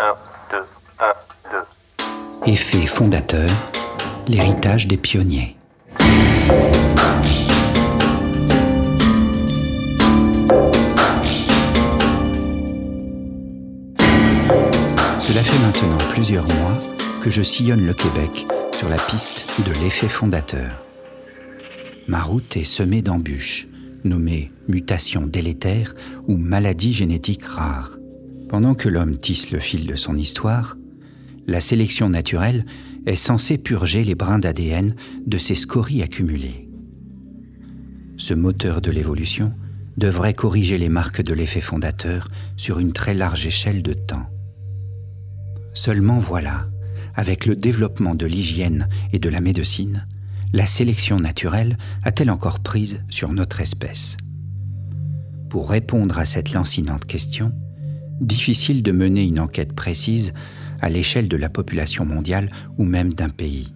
1, 2, 1, 2. Effet fondateur, l'héritage des pionniers. Cela fait maintenant plusieurs mois que je sillonne le Québec sur la piste de l'effet fondateur. Ma route est semée d'embûches, nommées mutations délétères ou maladies génétiques rares. Pendant que l'homme tisse le fil de son histoire, la sélection naturelle est censée purger les brins d'ADN de ces scories accumulées. Ce moteur de l'évolution devrait corriger les marques de l'effet fondateur sur une très large échelle de temps. Seulement voilà, avec le développement de l'hygiène et de la médecine, la sélection naturelle a-t-elle encore prise sur notre espèce? Pour répondre à cette lancinante question, difficile de mener une enquête précise à l'échelle de la population mondiale ou même d'un pays.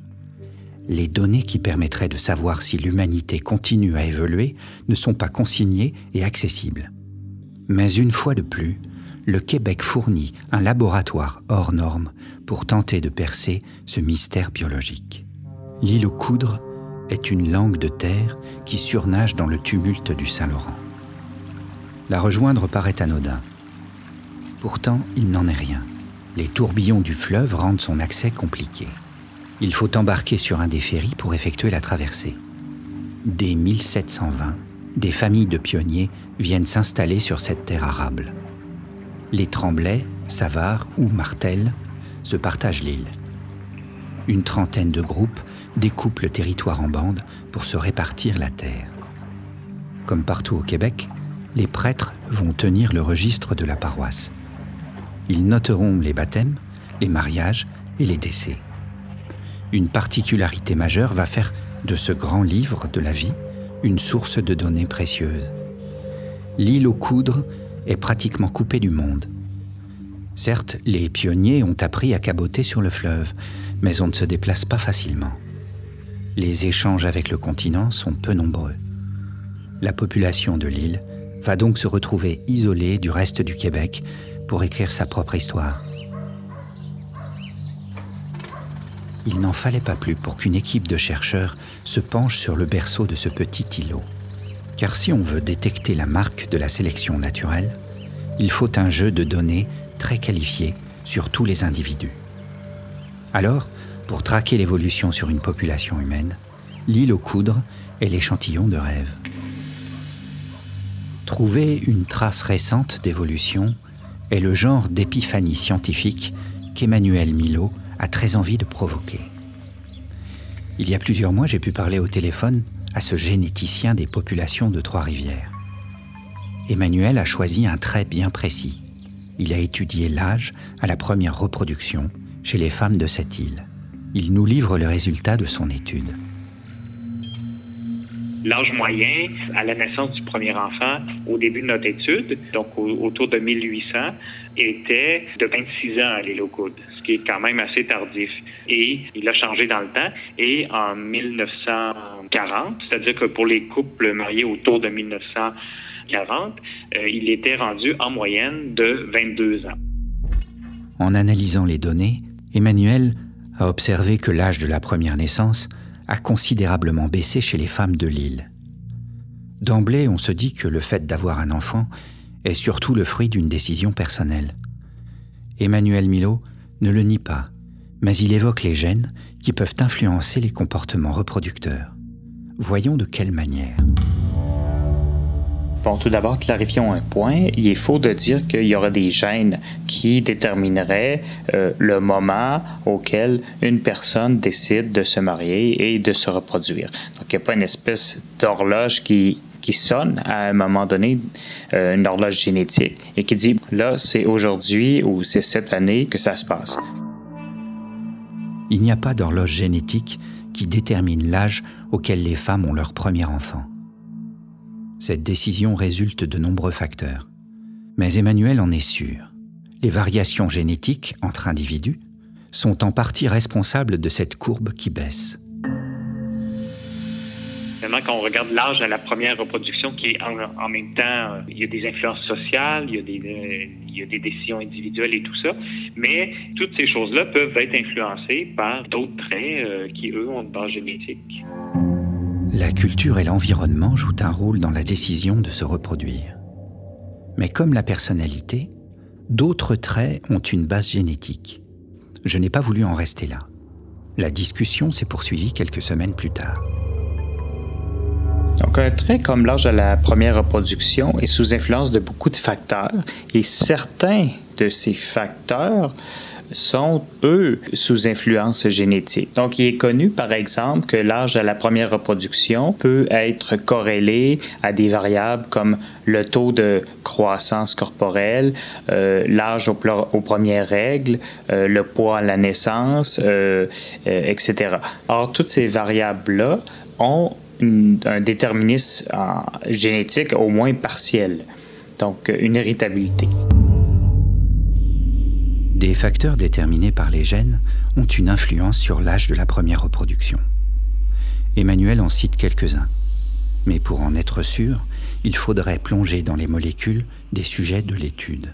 Les données qui permettraient de savoir si l'humanité continue à évoluer ne sont pas consignées et accessibles. Mais une fois de plus, le Québec fournit un laboratoire hors norme pour tenter de percer ce mystère biologique. L'île aux coudres est une langue de terre qui surnage dans le tumulte du Saint-Laurent. La rejoindre paraît anodin. Pourtant, il n'en est rien. Les tourbillons du fleuve rendent son accès compliqué. Il faut embarquer sur un des ferries pour effectuer la traversée. Dès 1720, des familles de pionniers viennent s'installer sur cette terre arable les Tremblay, Savard ou Martel se partagent l'île. Une trentaine de groupes découpent le territoire en bandes pour se répartir la terre. Comme partout au Québec, les prêtres vont tenir le registre de la paroisse. Ils noteront les baptêmes, les mariages et les décès. Une particularité majeure va faire de ce grand livre de la vie une source de données précieuses. L'île aux coudres est pratiquement coupé du monde. Certes, les pionniers ont appris à caboter sur le fleuve, mais on ne se déplace pas facilement. Les échanges avec le continent sont peu nombreux. La population de l'île va donc se retrouver isolée du reste du Québec pour écrire sa propre histoire. Il n'en fallait pas plus pour qu'une équipe de chercheurs se penche sur le berceau de ce petit îlot. Car si on veut détecter la marque de la sélection naturelle, il faut un jeu de données très qualifié sur tous les individus. Alors, pour traquer l'évolution sur une population humaine, l'île aux coudres est l'échantillon de rêve. Trouver une trace récente d'évolution est le genre d'épiphanie scientifique qu'Emmanuel Milo a très envie de provoquer. Il y a plusieurs mois, j'ai pu parler au téléphone à ce généticien des populations de Trois-Rivières. Emmanuel a choisi un trait bien précis. Il a étudié l'âge à la première reproduction chez les femmes de cette île. Il nous livre le résultat de son étude. L'âge moyen à la naissance du premier enfant au début de notre étude, donc autour de 1800, était de 26 ans à l'île ce qui est quand même assez tardif. Et il a changé dans le temps. Et en 1940, c'est-à-dire que pour les couples mariés autour de 1940, euh, il était rendu en moyenne de 22 ans. En analysant les données, Emmanuel a observé que l'âge de la première naissance a considérablement baissé chez les femmes de l'île. D'emblée, on se dit que le fait d'avoir un enfant est surtout le fruit d'une décision personnelle. Emmanuel Milo ne le nie pas, mais il évoque les gènes qui peuvent influencer les comportements reproducteurs. Voyons de quelle manière. Bon, tout d'abord, clarifions un point. Il est faux de dire qu'il y aura des gènes qui détermineraient euh, le moment auquel une personne décide de se marier et de se reproduire. Donc, il n'y a pas une espèce d'horloge qui qui sonne à un moment donné, euh, une horloge génétique, et qui dit, là, c'est aujourd'hui ou c'est cette année que ça se passe. Il n'y a pas d'horloge génétique qui détermine l'âge auquel les femmes ont leur premier enfant. Cette décision résulte de nombreux facteurs. Mais Emmanuel en est sûr. Les variations génétiques entre individus sont en partie responsables de cette courbe qui baisse. seulement quand on regarde l'âge à la première reproduction, qui est en, même temps, il y a des influences sociales, il y a des, il y a des décisions individuelles et tout ça, mais toutes ces choses-là peuvent être influencées par d'autres traits qui, eux, ont une base génétique. La culture et l'environnement jouent un rôle dans la décision de se reproduire. Mais comme la personnalité, d'autres traits ont une base génétique. Je n'ai pas voulu en rester là. La discussion s'est poursuivie quelques semaines plus tard. Donc, un trait comme l'âge de la première reproduction est sous influence de beaucoup de facteurs et certains de ces facteurs sont, eux, sous influence génétique. Donc, il est connu, par exemple, que l'âge de la première reproduction peut être corrélé à des variables comme le taux de croissance corporelle, euh, l'âge aux, premières règles, euh, le poids à la naissance, euh, etc. Or, toutes ces variables-là ont un déterminisme génétique au moins partiel, donc une héritabilité. Des facteurs déterminés par les gènes ont une influence sur l'âge de la première reproduction. Emmanuel en cite quelques-uns. Mais pour en être sûr, il faudrait plonger dans les molécules des sujets de l'étude.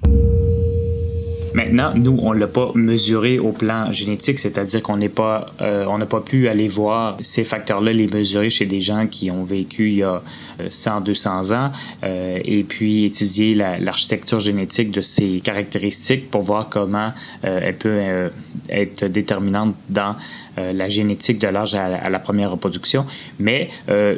Maintenant, nous, on ne l'a pas mesuré au plan génétique, c'est-à-dire qu'on n'est pas, euh, on n'a pas pu aller voir ces facteurs-là, les mesurer chez des gens qui ont vécu il y a 100, euh, 200 ans, euh, et puis étudier l'architecture génétique de ces caractéristiques pour voir comment elle peut être déterminante dans la génétique de l'âge à, la première reproduction. Mais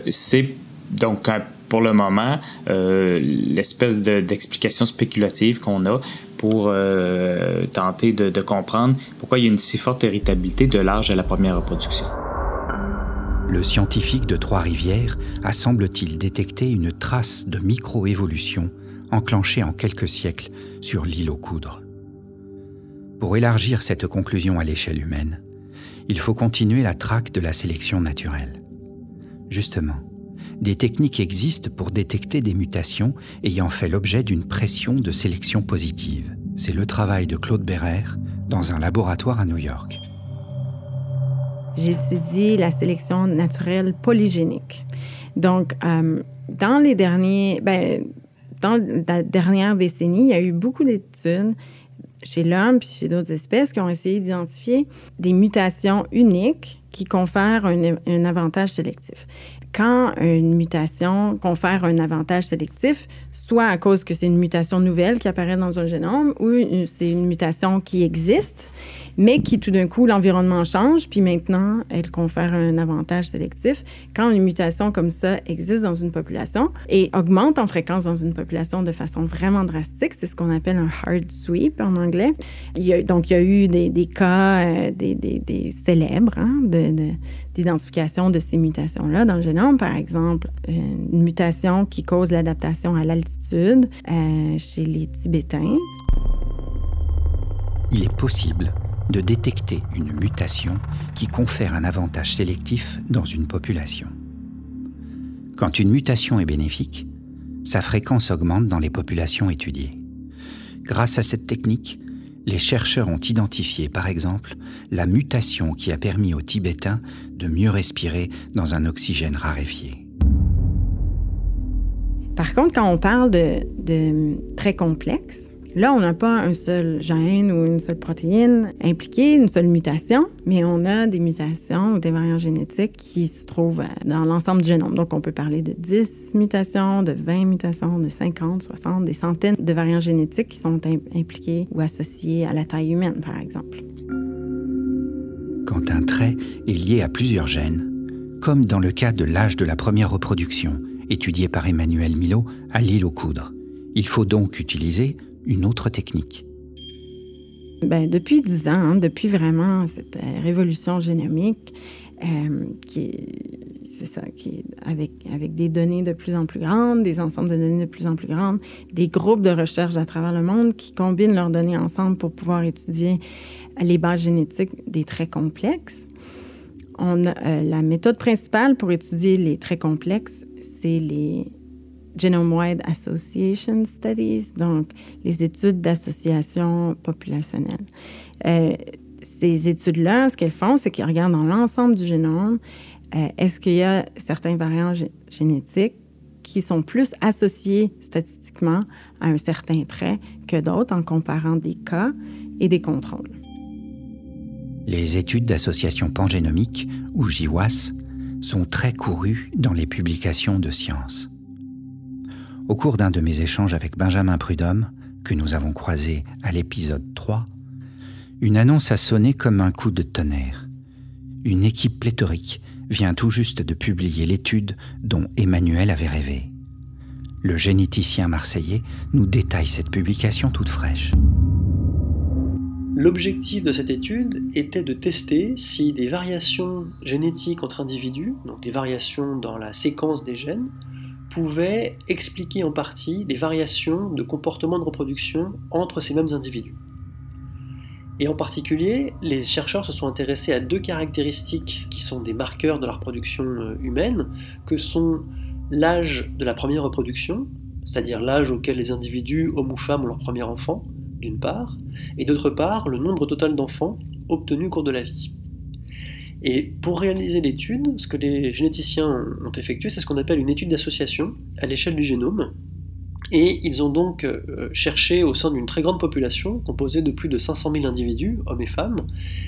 c'est donc pour le moment l'espèce d'explication spéculative qu'on a pour euh, tenter de, comprendre pourquoi il y a une si forte héritabilité de l'âge à la première reproduction. Le scientifique de Trois-Rivières a semble-t-il détecté une trace de microévolution enclenchée en quelques siècles sur l'île aux coudres. Pour élargir cette conclusion à l'échelle humaine, il faut continuer la traque de la sélection naturelle. Justement, des techniques existent pour détecter des mutations ayant fait l'objet d'une pression de sélection positive. C'est le travail de Claude Berrer dans un laboratoire à New York. J'étudie la sélection naturelle polygénique. Donc, euh, dans les derniers, ben, la dernière décennie, il y a eu beaucoup d'études chez l'homme puis chez d'autres espèces qui ont essayé d'identifier des mutations uniques qui confèrent un avantage sélectif quand une mutation confère un avantage sélectif, soit à cause que c'est une mutation nouvelle qui apparaît dans un génome ou c'est une mutation qui existe, mais qui tout d'un coup, l'environnement change, puis maintenant, elle confère un avantage sélectif. Quand une mutation comme ça existe dans une population et augmente en fréquence dans une population de façon vraiment drastique, c'est ce qu'on appelle un hard sweep en anglais. Donc, il y a eu des, cas, euh, des, célèbres hein, d'identification de, de ces mutations-là dans le génome. Par exemple, une mutation qui cause l'adaptation à l'altitude euh, chez les Tibétains. Il est possible de détecter une mutation qui confère un avantage sélectif dans une population. Quand une mutation est bénéfique, sa fréquence augmente dans les populations étudiées. Grâce à cette technique, les chercheurs ont identifié par exemple la mutation qui a permis aux Tibétains de mieux respirer dans un oxygène raréfié. Par contre, quand on parle de, très complexes, Là, on n'a pas un seul gène ou une seule protéine impliquée, une seule mutation, mais on a des mutations ou des variants génétiques qui se trouvent dans l'ensemble du génome. Donc, on peut parler de 10 mutations, de 20 mutations, de 50, 60, des centaines de variants génétiques qui sont impliqués ou associés à la taille humaine, par exemple. Quand un trait est lié à plusieurs gènes, comme dans le cas de l'âge de la première reproduction, étudié par Emmanuel Milo à l'île aux coudres, il faut donc utiliser une autre technique ben, Depuis dix ans, hein, depuis vraiment cette euh, révolution génomique, euh, qui avec des données de plus en plus grandes, des ensembles de données de plus en plus grandes, des groupes de recherche à travers le monde qui combinent leurs données ensemble pour pouvoir étudier les bases génétiques des traits complexes. On a, euh, la méthode principale pour étudier les traits complexes, c'est les Genome-Wide Association Studies, donc les études d'association populationnelle. Euh, ces études-là, ce qu'elles font, c'est qu'elles regardent dans l'ensemble du génome euh, est-ce qu'il y a certains variants génétiques qui sont plus associés statistiquement à un certain trait que d'autres en comparant des cas et des contrôles. Les études d'association pangénomique, ou GWAS, sont très courues dans les publications de sciences. Au cours d'un de mes échanges avec Benjamin Prudhomme, que nous avons croisé à l'épisode 3, une annonce a sonné comme un coup de tonnerre. Une équipe pléthorique vient tout juste de publier l'étude dont Emmanuel avait rêvé. Le généticien marseillais nous détaille cette publication toute fraîche. L'objectif de cette étude était de tester si des variations génétiques entre individus, donc des variations dans la séquence des gènes, pouvaient expliquer en partie les variations de comportement de reproduction entre ces mêmes individus. Et en particulier, les chercheurs se sont intéressés à deux caractéristiques qui sont des marqueurs de la reproduction euh, humaine, que sont l'âge de la première reproduction, c'est-à-dire l'âge auquel les individus, hommes ou femmes, ont leur premier enfant, d'une part, et d'autre part, le nombre total d'enfants obtenus au cours de la vie. Et pour réaliser l'étude, ce que les généticiens ont effectué, c'est ce qu'on appelle une étude d'association à l'échelle du génome, et ils ont donc euh, cherché au sein d'une très grande population, composée de plus de 500 000 individus, hommes et femmes,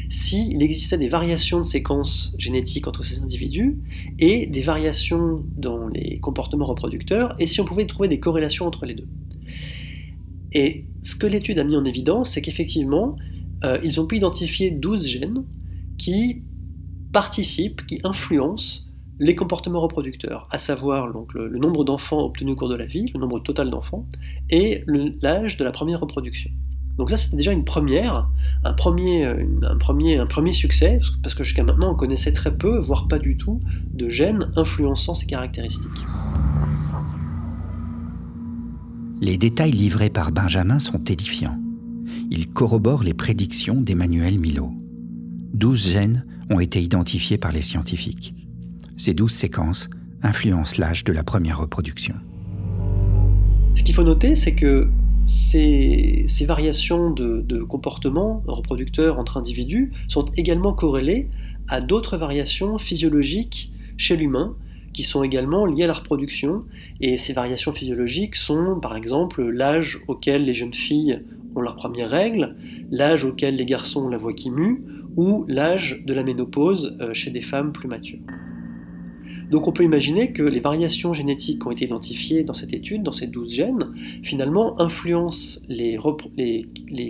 s'il existait des variations de séquences génétiques entre ces individus et des variations dans les comportements reproducteurs, et si on pouvait trouver des corrélations entre les deux. Et ce que l'étude a mis en évidence, c'est qu'effectivement, euh, ils ont pu identifier 12 gènes qui participent, qui influencent les comportements reproducteurs, à savoir donc, le, nombre d'enfants obtenus au cours de la vie, le nombre total d'enfants, et l'âge de la première reproduction. Donc ça, c'était déjà une première, un premier, un premier, un premier succès, parce que jusqu'à maintenant, on connaissait très peu, voire pas du tout, de gènes influençant ces caractéristiques. Les détails livrés par Benjamin sont édifiants. Ils corroborent les prédictions d'Emmanuel Milo. 12 gènes ont été identifiés par les scientifiques. Ces douze séquences influencent l'âge de la première reproduction. Ce qu'il faut noter, c'est que ces, variations de, de, comportement reproducteur entre individus sont également corrélées à d'autres variations physiologiques chez l'humain qui sont également liées à la reproduction. Et ces variations physiologiques sont par exemple l'âge auquel les jeunes filles ont leurs premières règles, l'âge auquel les garçons ont la voix qui mue, ou l'âge de la ménopause euh, chez des femmes plus matures. Donc on peut imaginer que les variations génétiques qui ont été identifiées dans cette étude, dans ces 12 gènes, finalement influencent les,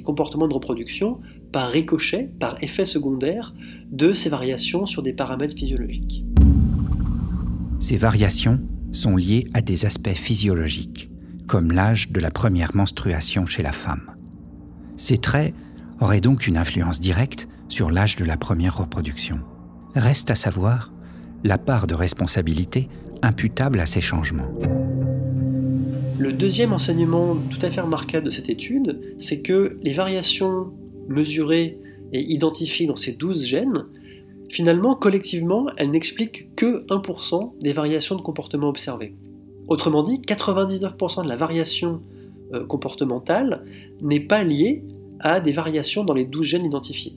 comportements de reproduction par ricochet, par effet secondaire de ces variations sur des paramètres physiologiques. Ces variations sont liées à des aspects physiologiques, comme l'âge de la première menstruation chez la femme. Ces traits auraient donc une influence directe sur l'âge de la première reproduction. Reste à savoir la part de responsabilité imputable à ces changements. Le deuxième enseignement tout à fait remarquable de cette étude, c'est que les variations mesurées et identifiées dans ces 12 gènes, finalement, collectivement, elles n'expliquent que 1% des variations de comportement observées. Autrement dit, 99% de la variation euh, comportementale n'est pas liée à des variations dans les 12 gènes identifiés.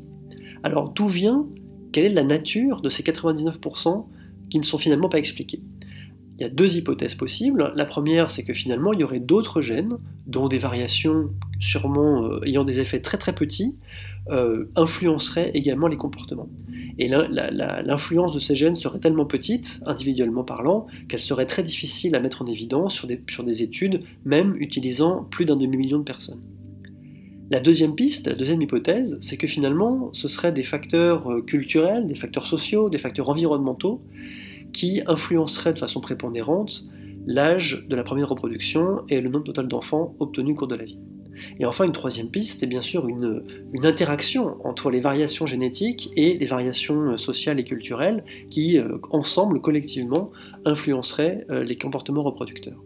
Alors d'où vient, quelle est la nature de ces 99% qui ne sont finalement pas expliqués? Il y a deux hypothèses possibles. La première, c'est que finalement, il y aurait d'autres gènes, dont des variations sûrement euh, ayant des effets très très petits, euh, influenceraient également les comportements. Et l'influence de ces gènes serait tellement petite, individuellement parlant, qu'elle serait très difficile à mettre en évidence sur des, sur des études, même utilisant plus d'un demi-million de personnes. La deuxième piste, la deuxième hypothèse, c'est que finalement, ce seraient des facteurs euh, culturels, des facteurs sociaux, des facteurs environnementaux qui influenceraient de façon prépondérante l'âge de la première reproduction et le nombre total d'enfants obtenus au cours de la vie. Et enfin, une troisième piste, c'est bien sûr une, interaction entre les variations génétiques et les variations euh, sociales et culturelles qui, euh, ensemble, collectivement, influenceraient les comportements reproducteurs.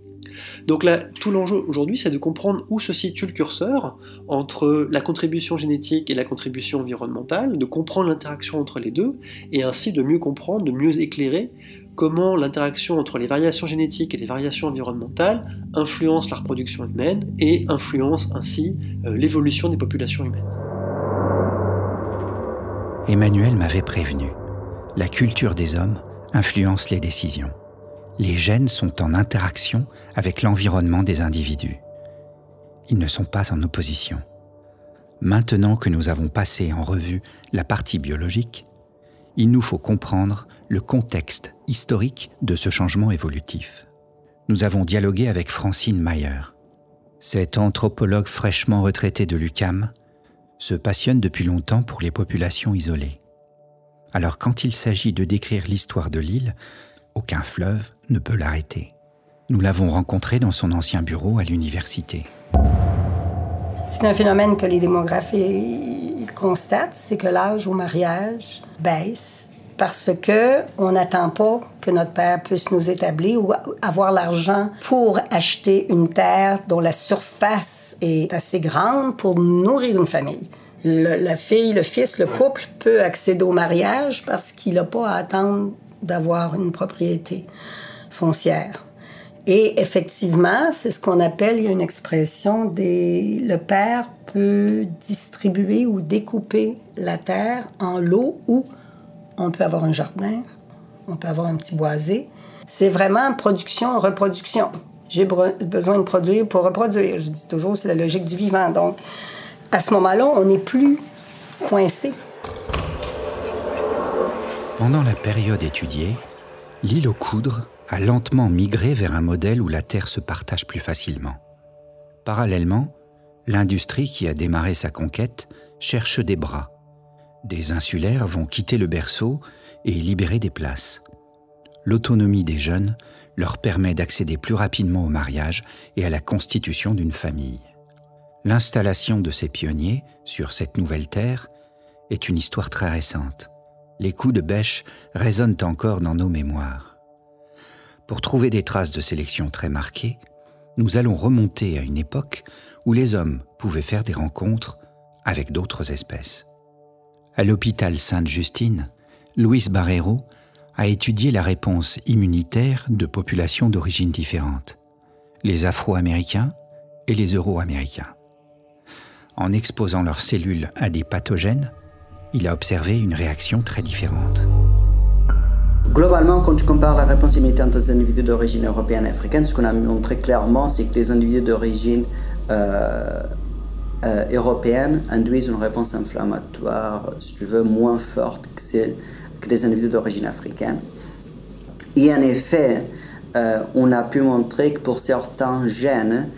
Donc là, tout l'enjeu aujourd'hui, c'est de comprendre où se situe le curseur entre la contribution génétique et la contribution environnementale, de comprendre l'interaction entre les deux, et ainsi de mieux comprendre, de mieux éclairer comment l'interaction entre les variations génétiques et les variations environnementales influence la reproduction humaine et influence ainsi euh, l'évolution des populations humaines. Emmanuel m'avait prévenu. La culture des hommes influencent les décisions. Les gènes sont en interaction avec l'environnement des individus. Ils ne sont pas en opposition. Maintenant que nous avons passé en revue la partie biologique, il nous faut comprendre le contexte historique de ce changement évolutif. Nous avons dialogué avec Francine Mayer. Cette anthropologue fraîchement retraitée de l'UCAM se passionne depuis longtemps pour les populations isolées. Alors quand il s'agit de décrire l'histoire de l'île, aucun fleuve ne peut l'arrêter. Nous l'avons rencontré dans son ancien bureau à l'université. C'est un phénomène que les démographes constatent, c'est que l'âge au mariage baisse parce que on n'attend pas que notre père puisse nous établir ou avoir l'argent pour acheter une terre dont la surface est assez grande pour nourrir une famille. la fille, le fils, le couple peut accéder au mariage parce qu'il n'a pas à attendre d'avoir une propriété foncière. Et effectivement, c'est ce qu'on appelle, il y a une expression, des, le père peut distribuer ou découper la terre en lots où on peut avoir un jardin, on peut avoir un petit boisé. C'est vraiment production, reproduction. J'ai besoin de produire pour reproduire. Je dis toujours, c'est la logique du vivant. Donc, à ce moment-là, on n'est plus coincé. Pendant la période étudiée, l'île aux coudres a lentement migré vers un modèle où la terre se partage plus facilement. Parallèlement, l'industrie qui a démarré sa conquête cherche des bras. Des insulaires vont quitter le berceau et libérer des places. L'autonomie des jeunes leur permet d'accéder plus rapidement au mariage et à la constitution d'une famille. L'installation de ces pionniers sur cette nouvelle terre est une histoire très récente. Les coups de bêche résonnent encore dans nos mémoires. Pour trouver des traces de sélection très marquées, nous allons remonter à une époque où les hommes pouvaient faire des rencontres avec d'autres espèces. À l'hôpital Sainte-Justine, Louis Barrero a étudié la réponse immunitaire de populations d'origines différentes, les Afro-Américains et les Euro-Américains. En exposant leurs cellules à des pathogènes, il a observé une réaction très différente. Globalement, quand tu compares la réponse entre les individus d'origine européenne et africaine, ce qu'on a montré clairement, c'est que les individus d'origine euh, euh, européenne induisent une réponse inflammatoire, si tu veux, moins forte que celle des individus d'origine africaine. Et en effet, euh, on a pu montrer que pour certains gènes,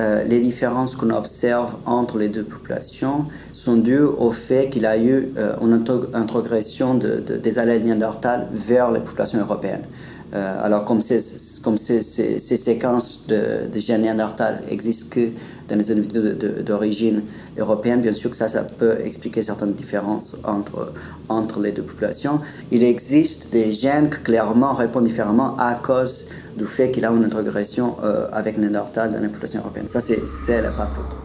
euh, les différences qu'on observe entre les deux populations sont dues au fait qu'il y a eu euh, une introgression des allèles néandertales vers les populations européennes. Euh, alors, comme ces, séquences de, gènes néandertales existent que dans les individus d'origine européenne, bien sûr que ça, peut expliquer certaines différences entre les deux populations. Il existe des gènes qui clairement répondent différemment à cause du fait qu'il a une intégration euh, avec Néandertal dans la population européenne. Ça, c'est la pas photo.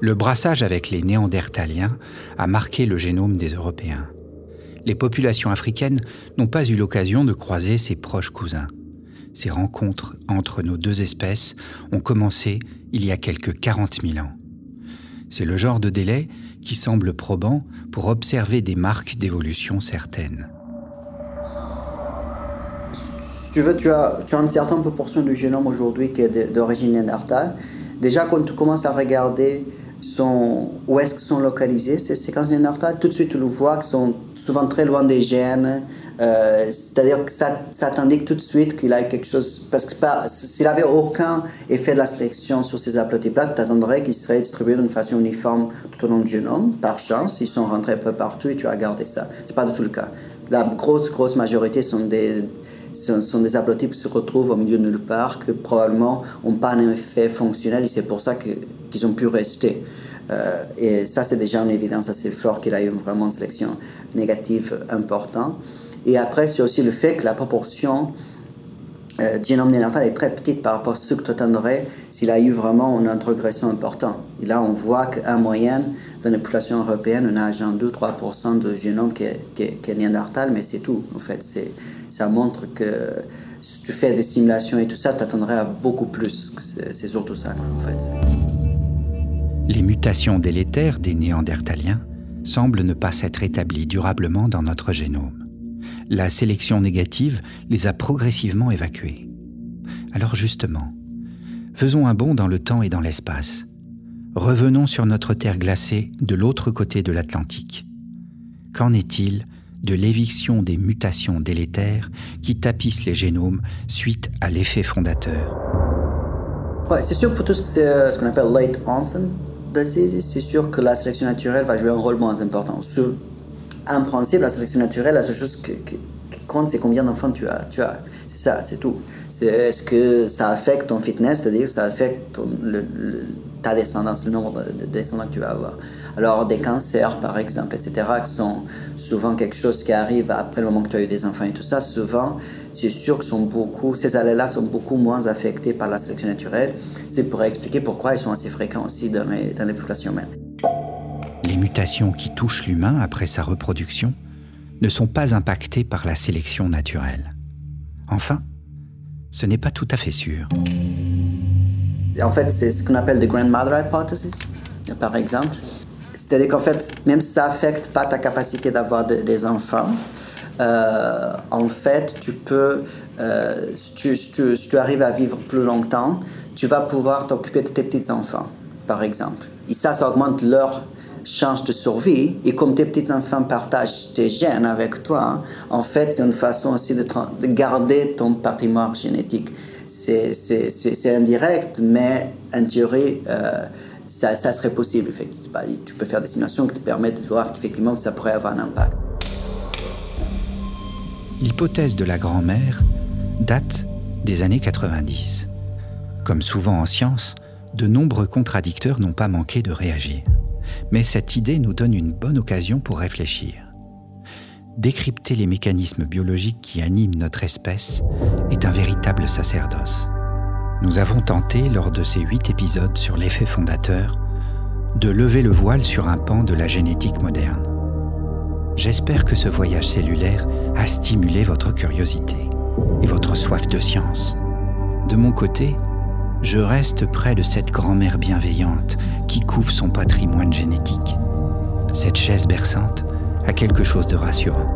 Le brassage avec les Néandertaliens a marqué le génome des Européens. Les populations africaines n'ont pas eu l'occasion de croiser ses proches cousins. Ces rencontres entre nos deux espèces ont commencé il y a quelques 40 000 ans. C'est le genre de délai qui semble probant pour observer des marques d'évolution certaines. Si tu veux, tu as, tu as une certaine proportion du génome aujourd'hui qui est d'origine néandertale. Déjà, quand tu commences à regarder où est-ce sont localisés, ces séquences néandertales, tout de suite tu le vois qu'ils sont souvent très loin des gènes. Euh, c'est-à-dire que ça, ça t'indique tout de suite qu'il a quelque chose. Parce que s'il n'avait aucun effet de la sélection sur ces haplotypes tu attendrais qu'ils seraient distribués d'une façon uniforme tout au long du génome. Par chance, ils sont rentrés un peu partout et tu as gardé ça. Ce n'est pas du tout le cas. La grosse, grosse majorité sont des, sont, des haplotypes qui se retrouvent au milieu de nulle part, que probablement n'ont pas un effet fonctionnel et c'est pour ça qu'ils ont pu rester. Euh, et ça, c'est déjà une évidence assez forte qu'il a eu vraiment une sélection négative importante. Et après, c'est aussi le fait que la proportion euh, génome néandertal est très petite par rapport à ce que tu attendrais s'il a eu vraiment une introgression importante. Et là, on voit qu'en moyenne, dans les populations européennes, on a genre 2-3% de génome qui est, qui, néandertal, mais c'est tout. En fait, ça montre que si tu fais des simulations et tout ça, tu attendrais à beaucoup plus. C'est surtout ça, en fait. Les mutations délétères des néandertaliens semblent ne pas s'être établies durablement dans notre génome. La sélection négative les a progressivement évacués. Alors justement, faisons un bond dans le temps et dans l'espace. Revenons sur notre terre glacée de l'autre côté de l'Atlantique. Qu'en est-il de l'éviction des mutations délétères qui tapissent les génomes suite à l'effet fondateur? C'est sûr pour tout ce, euh, qu'on appelle late onset c'est sûr que la sélection naturelle va jouer un rôle moins important. En principe, la sélection naturelle, la seule chose qui compte, c'est combien d'enfants tu as. Tu as. C'est ça, c'est tout. est-ce que ça affecte ton fitness, c'est-à-dire ça affecte ta descendance, le nombre de descendants que tu vas avoir. Alors, des cancers, par exemple, etc., qui sont souvent quelque chose qui arrive après le moment que tu as eu des enfants et tout ça, souvent, c'est sûr que sont beaucoup, ces allées-là sont beaucoup moins affectés par la sélection naturelle. C'est pour expliquer pourquoi ils sont assez fréquents aussi dans les populations humaines. Les mutations qui touchent l'humain après sa reproduction ne sont pas impactées par la sélection naturelle. Enfin, ce n'est pas tout à fait sûr. En fait, c'est ce qu'on appelle the grandmother hypothesis, par exemple. C'est-à-dire qu'en fait, même si ça affecte pas ta capacité d'avoir des enfants, euh, en fait, tu peux, euh, si, tu, si, tu, arrives à vivre plus longtemps, tu vas pouvoir t'occuper de tes petits-enfants, par exemple. Et ça, ça augmente leur chance de survie. Et comme tes petits-enfants partagent tes gènes avec toi, en fait, c'est une façon aussi de, de garder ton patrimoine génétique c'est indirect, mais en théorie, euh, ça, serait possible. Effectivement. Tu peux faire des simulations qui te permettent de voir qu'effectivement, ça pourrait avoir un impact. L'hypothèse de la grand-mère date des années 90. Comme souvent en science, de nombreux contradicteurs n'ont pas manqué de réagir. Mais cette idée nous donne une bonne occasion pour réfléchir décrypter les mécanismes biologiques qui animent notre espèce est un véritable sacerdoce. Nous avons tenté, lors de ces huit épisodes sur l'effet fondateur, de lever le voile sur un pan de la génétique moderne. J'espère que ce voyage cellulaire a stimulé votre curiosité et votre soif de science. De mon côté, je reste près de cette grand-mère bienveillante qui couvre son patrimoine génétique. Cette chaise berçante a quelque chose de rassurant.